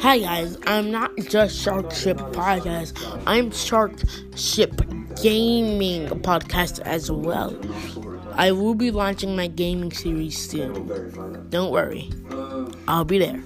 Hi guys, I'm not just Shark Ship Podcast, I'm Shark Ship Gaming Podcast as well. I will be launching my gaming series soon. Don't worry, I'll be there.